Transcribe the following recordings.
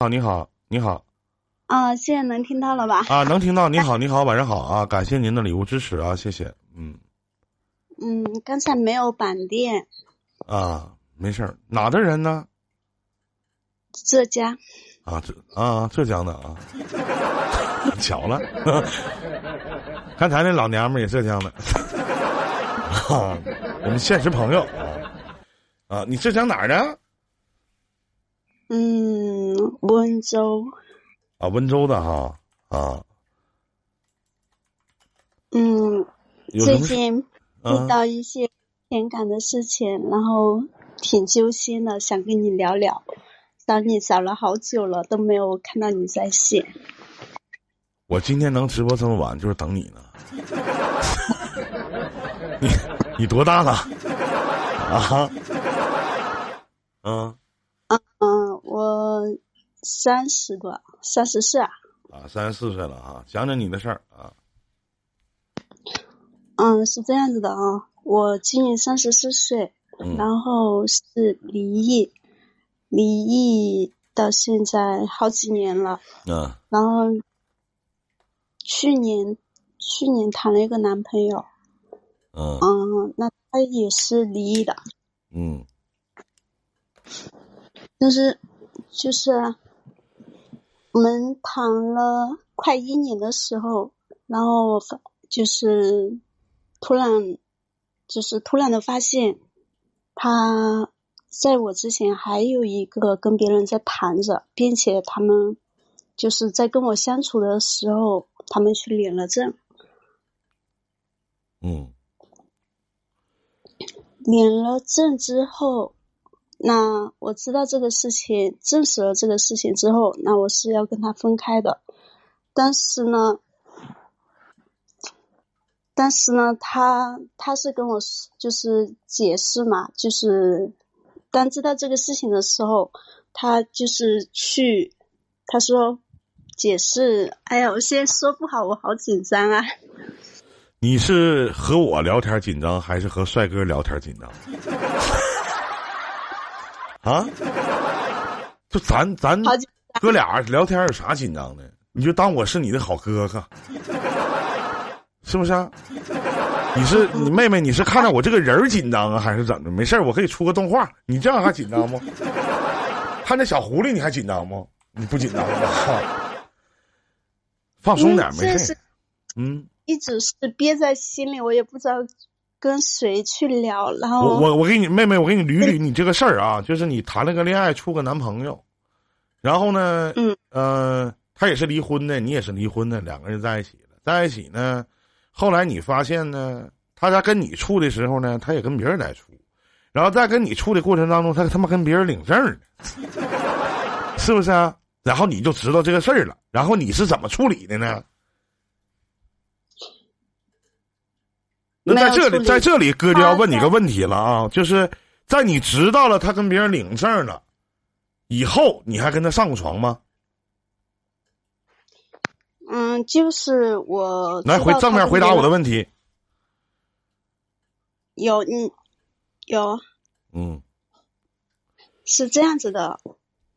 好，你好，你好。啊，现在能听到了吧？啊，能听到。你好，你好，晚上好啊！感谢您的礼物支持啊，谢谢。嗯。嗯，刚才没有绑电。啊，没事儿。哪的人呢？浙江。啊，浙啊，浙江的啊。巧了，刚才那老娘们也浙江的。啊，我们现实朋友啊。啊，你浙江哪儿的？嗯，温州。啊，温州的哈啊。嗯，最近遇到一些情感的事情，然后挺揪心的，想跟你聊聊。找你找了好久了，都没有看到你在线。我今天能直播这么晚，就是等你呢。你你多大了？啊？嗯。三十多，三十四啊。啊，三十四岁了哈，讲讲你的事儿啊。嗯，是这样子的啊，我今年三十四岁，然后是离异，离异到现在好几年了。嗯。然后去年去年谈了一个男朋友。嗯。嗯，那他也是离异的。嗯。但是，就是我们谈了快一年的时候，然后就是突然，就是突然的发现，他在我之前还有一个跟别人在谈着，并且他们就是在跟我相处的时候，他们去领了证。嗯。领了证之后。那我知道这个事情，证实了这个事情之后，那我是要跟他分开的。但是呢，但是呢，他他是跟我就是解释嘛，就是当知道这个事情的时候，他就是去他说解释。哎呀，我现在说不好，我好紧张啊！你是和我聊天紧张，还是和帅哥聊天紧张？啊，就咱咱哥俩聊天有啥紧张的？你就当我是你的好哥哥，是不是？啊？你是你妹妹，你是看到我这个人紧张啊，还是怎么？没事我可以出个动画。你这样还紧张不？看那小狐狸你还紧张不？你不紧张吧？放松点，没事。嗯，一直是憋在心里，我也不知道。跟谁去聊？然后我我我给你妹妹，我给你捋捋你这个事儿啊，就是你谈了个恋爱，处个男朋友，然后呢，嗯呃，他也是离婚的，你也是离婚的，两个人在一起了，在一起呢，后来你发现呢，他在跟你处的时候呢，他也跟别人在处，然后在跟你处的过程当中，他他妈跟别人领证呢，是不是啊？然后你就知道这个事儿了，然后你是怎么处理的呢？那在这里，在这里，哥就要问你个问题了啊！就是在你知道了他跟别人领证了以后，你还跟他上过床吗？嗯，就是我来回正面回答我的问题。有，嗯，有。嗯，是这样子的，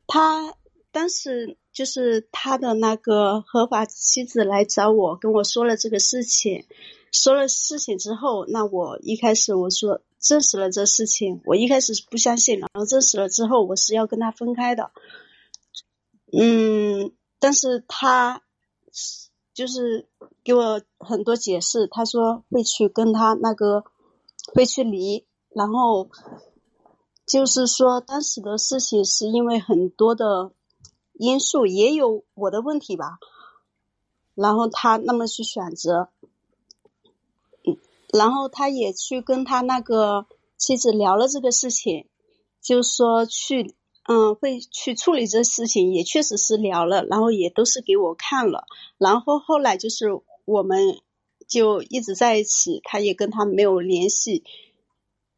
他当时就是他的那个合法妻子来找我，跟我说了这个事情。说了事情之后，那我一开始我说证实了这事情，我一开始是不相信，然后证实了之后，我是要跟他分开的。嗯，但是他就是给我很多解释，他说会去跟他那个会去离，然后就是说当时的事情是因为很多的因素，也有我的问题吧，然后他那么去选择。然后他也去跟他那个妻子聊了这个事情，就说去，嗯，会去处理这事情，也确实是聊了，然后也都是给我看了，然后后来就是我们就一直在一起，他也跟他没有联系，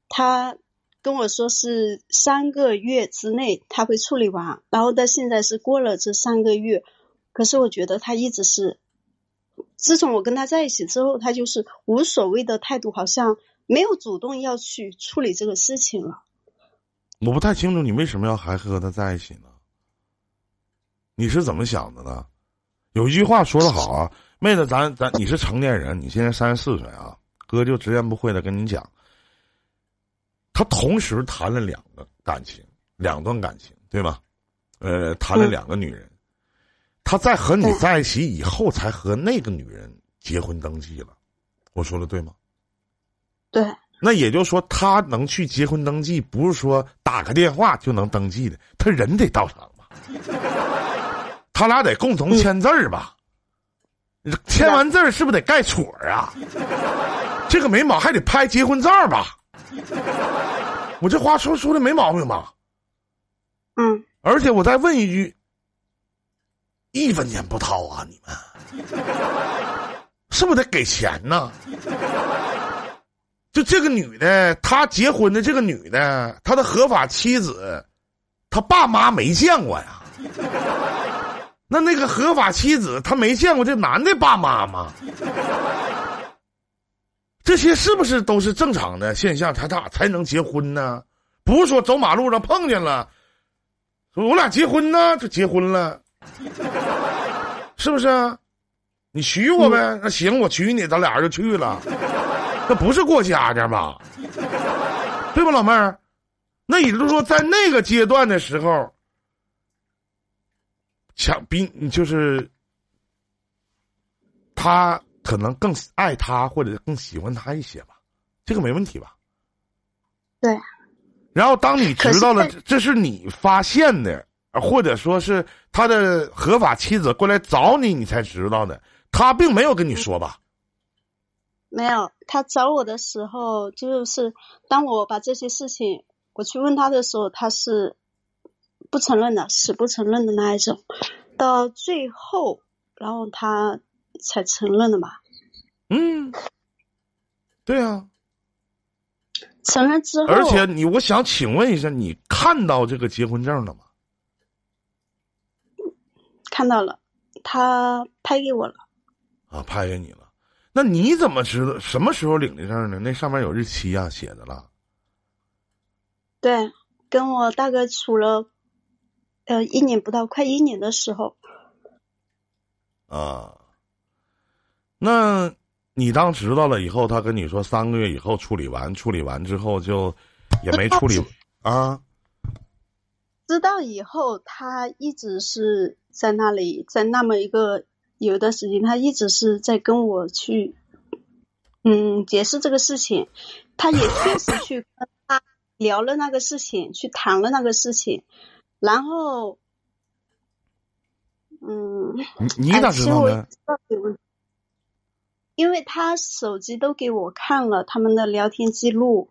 他跟我说是三个月之内他会处理完，然后到现在是过了这三个月，可是我觉得他一直是。自从我跟他在一起之后，他就是无所谓的态度，好像没有主动要去处理这个事情了。我不太清楚你为什么要还和他在一起呢？你是怎么想的呢？有一句话说的好啊，妹子，咱咱你是成年人，你现在三十四岁啊，哥就直言不讳的跟你讲，他同时谈了两个感情，两段感情，对吧？呃，谈了两个女人，他在和你在一起以后，才和那个女人结婚登记了。我说的对吗？对。那也就是说，他能去结婚登记，不是说打个电话就能登记的，他人得到场吧？他俩得共同签字儿吧？签完字儿是不是得盖戳啊？这个没毛还得拍结婚照吧？我这话说说的没毛病吧？嗯。而且我再问一句，一分钱不掏啊？你们是不是得给钱呢？就这个女的，她结婚的这个女的，她的合法妻子，她爸妈没见过呀。那那个合法妻子，她没见过这男的爸妈吗？这些是不是都是正常的现象？他咋才能结婚呢？不是说走马路上碰见了，说我俩结婚呢就结婚了，是不是？你娶我呗？那行，我娶你，咱俩人就去了。那不是过家家吧？对吧，老妹儿？那也就是说，在那个阶段的时候，想比你就是他可能更爱他，或者更喜欢他一些吧，这个没问题吧？对。然后，当你知道了这是你发现的，或者说是他的合法妻子过来找你，你才知道的，他并没有跟你说吧？没有，他找我的时候，就是当我把这些事情我去问他的时候，他是不承认的，死不承认的那一种。到最后，然后他才承认的嘛。嗯，对啊。承认之后，而且你，我想请问一下，你看到这个结婚证了吗？看到了，他拍给我了。啊，拍给你了。那你怎么知道什么时候领的证呢？那上面有日期啊，写的了。对，跟我大概处了，呃，一年不到，快一年的时候。啊，那你当知道了以后，他跟你说三个月以后处理完，处理完之后就也没处理 啊。知道以后，他一直是在那里，在那么一个。有一段时间，他一直是在跟我去，嗯，解释这个事情。他也确实去跟他聊了那个事情，去谈了那个事情。然后，嗯，你你咋知道的？因为他手机都给我看了他们的聊天记录，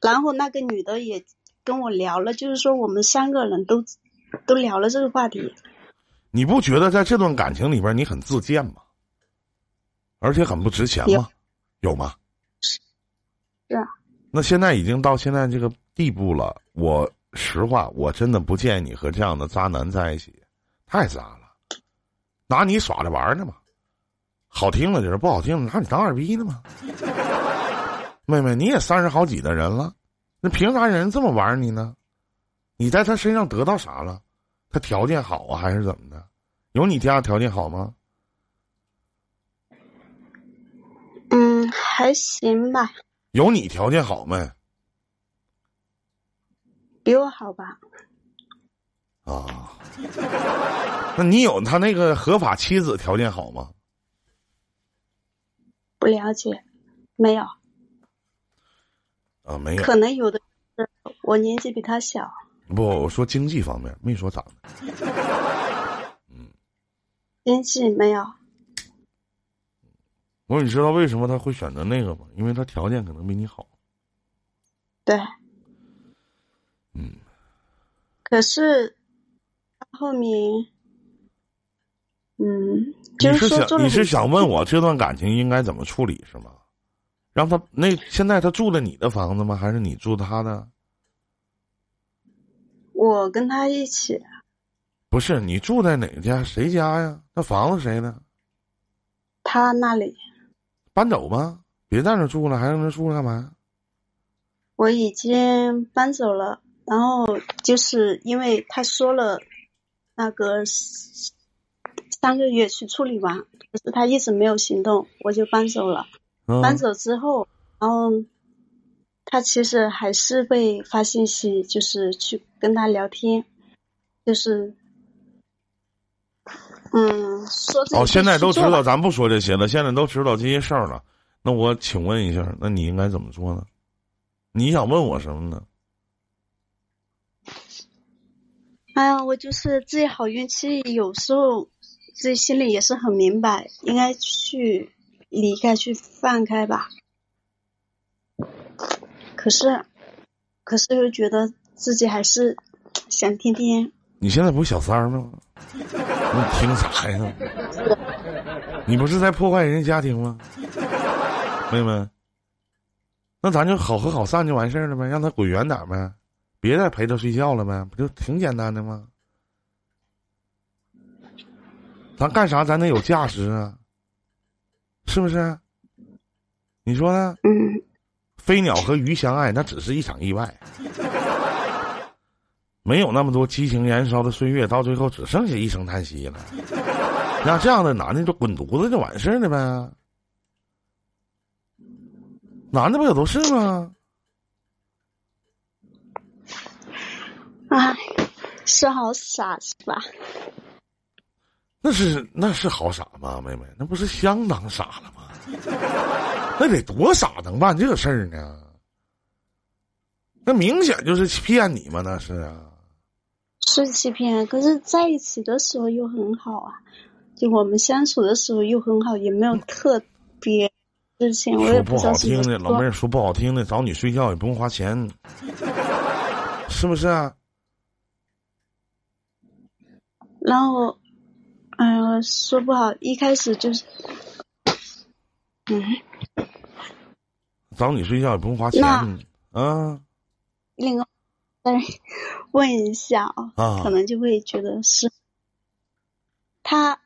然后那个女的也跟我聊了，就是说我们三个人都都聊了这个话题。你不觉得在这段感情里边你很自贱吗？而且很不值钱吗？有吗？是啊。那现在已经到现在这个地步了，我实话，我真的不建议你和这样的渣男在一起，太渣了，拿你耍着玩呢嘛。好听了就是不好听，拿你当二逼呢嘛？妹妹，你也三十好几的人了，那凭啥人这么玩你呢？你在他身上得到啥了？他条件好啊，还是怎么的？有你家条件好吗？嗯，还行吧。有你条件好没？比我好吧？啊，那你有他那个合法妻子条件好吗？不了解，没有。啊，没有。可能有的是我年纪比他小。不，我说经济方面，没说长得。嗯，经济没有。我说你知道为什么他会选择那个吗？因为他条件可能比你好。对。嗯。可是，后面，嗯，就是想你是想问我这段感情应该怎么处理是吗？让他那现在他住的你的房子吗？还是你住他的？我跟他一起，不是你住在哪家？谁家呀？那房子谁的？他那里。搬走吧，别在那住了，还在那住干嘛？我已经搬走了，然后就是因为他说了，那个三个月去处理完，可是他一直没有行动，我就搬走了。搬走之后，然后他其实还是会发信息，就是去跟他聊天，就是嗯说哦，现在都知道，咱不说这些了，现在都知道这些事儿了。那我请问一下，那你应该怎么做呢？你想问我什么呢？哎呀，我就是自己好运气，有时候自己心里也是很明白，应该去离开，去放开吧。可是，可是又觉得自己还是想听听。你现在不是小三儿吗？你听啥呀？你不是在破坏人家家庭吗？妹妹，那咱就好合好散就完事儿了呗，让他滚远点呗。别再陪他睡觉了呗，不就挺简单的吗？咱干啥咱得有价值啊，是不是？你说呢？嗯。飞鸟和鱼相爱，那只是一场意外，没有那么多激情燃烧的岁月，到最后只剩下一声叹息了。那这样的男的就滚犊子就完事儿了呗。男的不也都是吗？哎，是好傻是吧？那是那是好傻吗，妹妹？那不是相当傻了吗？那得多傻能办这个事儿呢？那明显就是欺骗你嘛！那是啊，是欺骗。可是在一起的时候又很好啊，就我们相处的时候又很好，也没有特别事情我也不好听的，老妹儿说不好听的，找你睡觉也不用花钱，是不是啊？然后，嗯，说不好，一开始就是，嗯，找你睡觉也不用花钱，啊。另外，再问一下啊，可能就会觉得是，他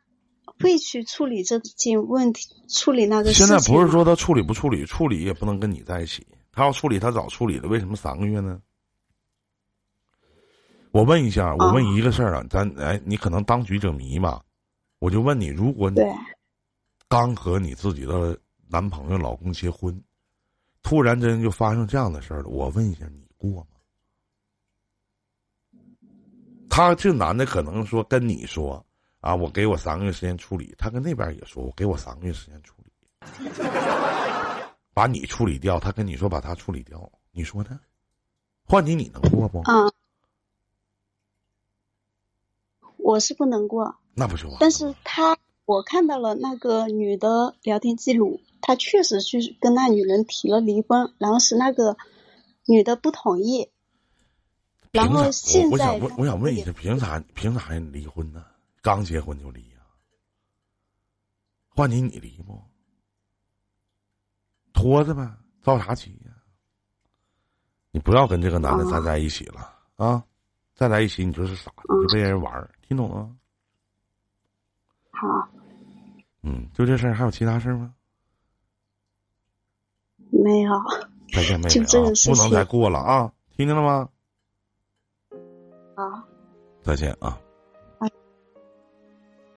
会去处理这件问题，处理那个。现在不是说他处理不处理，处理也不能跟你在一起。他要处理，他早处理了，为什么三个月呢？我问一下，我问一个事儿啊，咱哎，你可能当局者迷嘛，我就问你，如果你刚和你自己的男朋友、老公结婚，突然间就发生这样的事儿了，我问一下，你过吗？他这男的可能说跟你说啊，我给我三个月时间处理，他跟那边也说我给我三个月时间处理，把你处理掉，他跟你说把他处理掉，你说呢？换你，你能过不？嗯。我是不能过，那不就但是他，我看到了那个女的聊天记录，他确实去跟那女人提了离婚，然后是那个女的不同意。然后现在，我想问，我想问一下，凭啥？凭啥离婚呢？刚结婚就离呀？换你，你离不？拖着呗，着啥急呀？你不要跟这个男的再在一起了啊！再在一起，你就是傻，你就被人玩儿。听懂了？好。嗯，就这事儿，还有其他事儿吗？没有。再见，妹妹啊！不能再过了啊！听见了吗？啊。再见啊！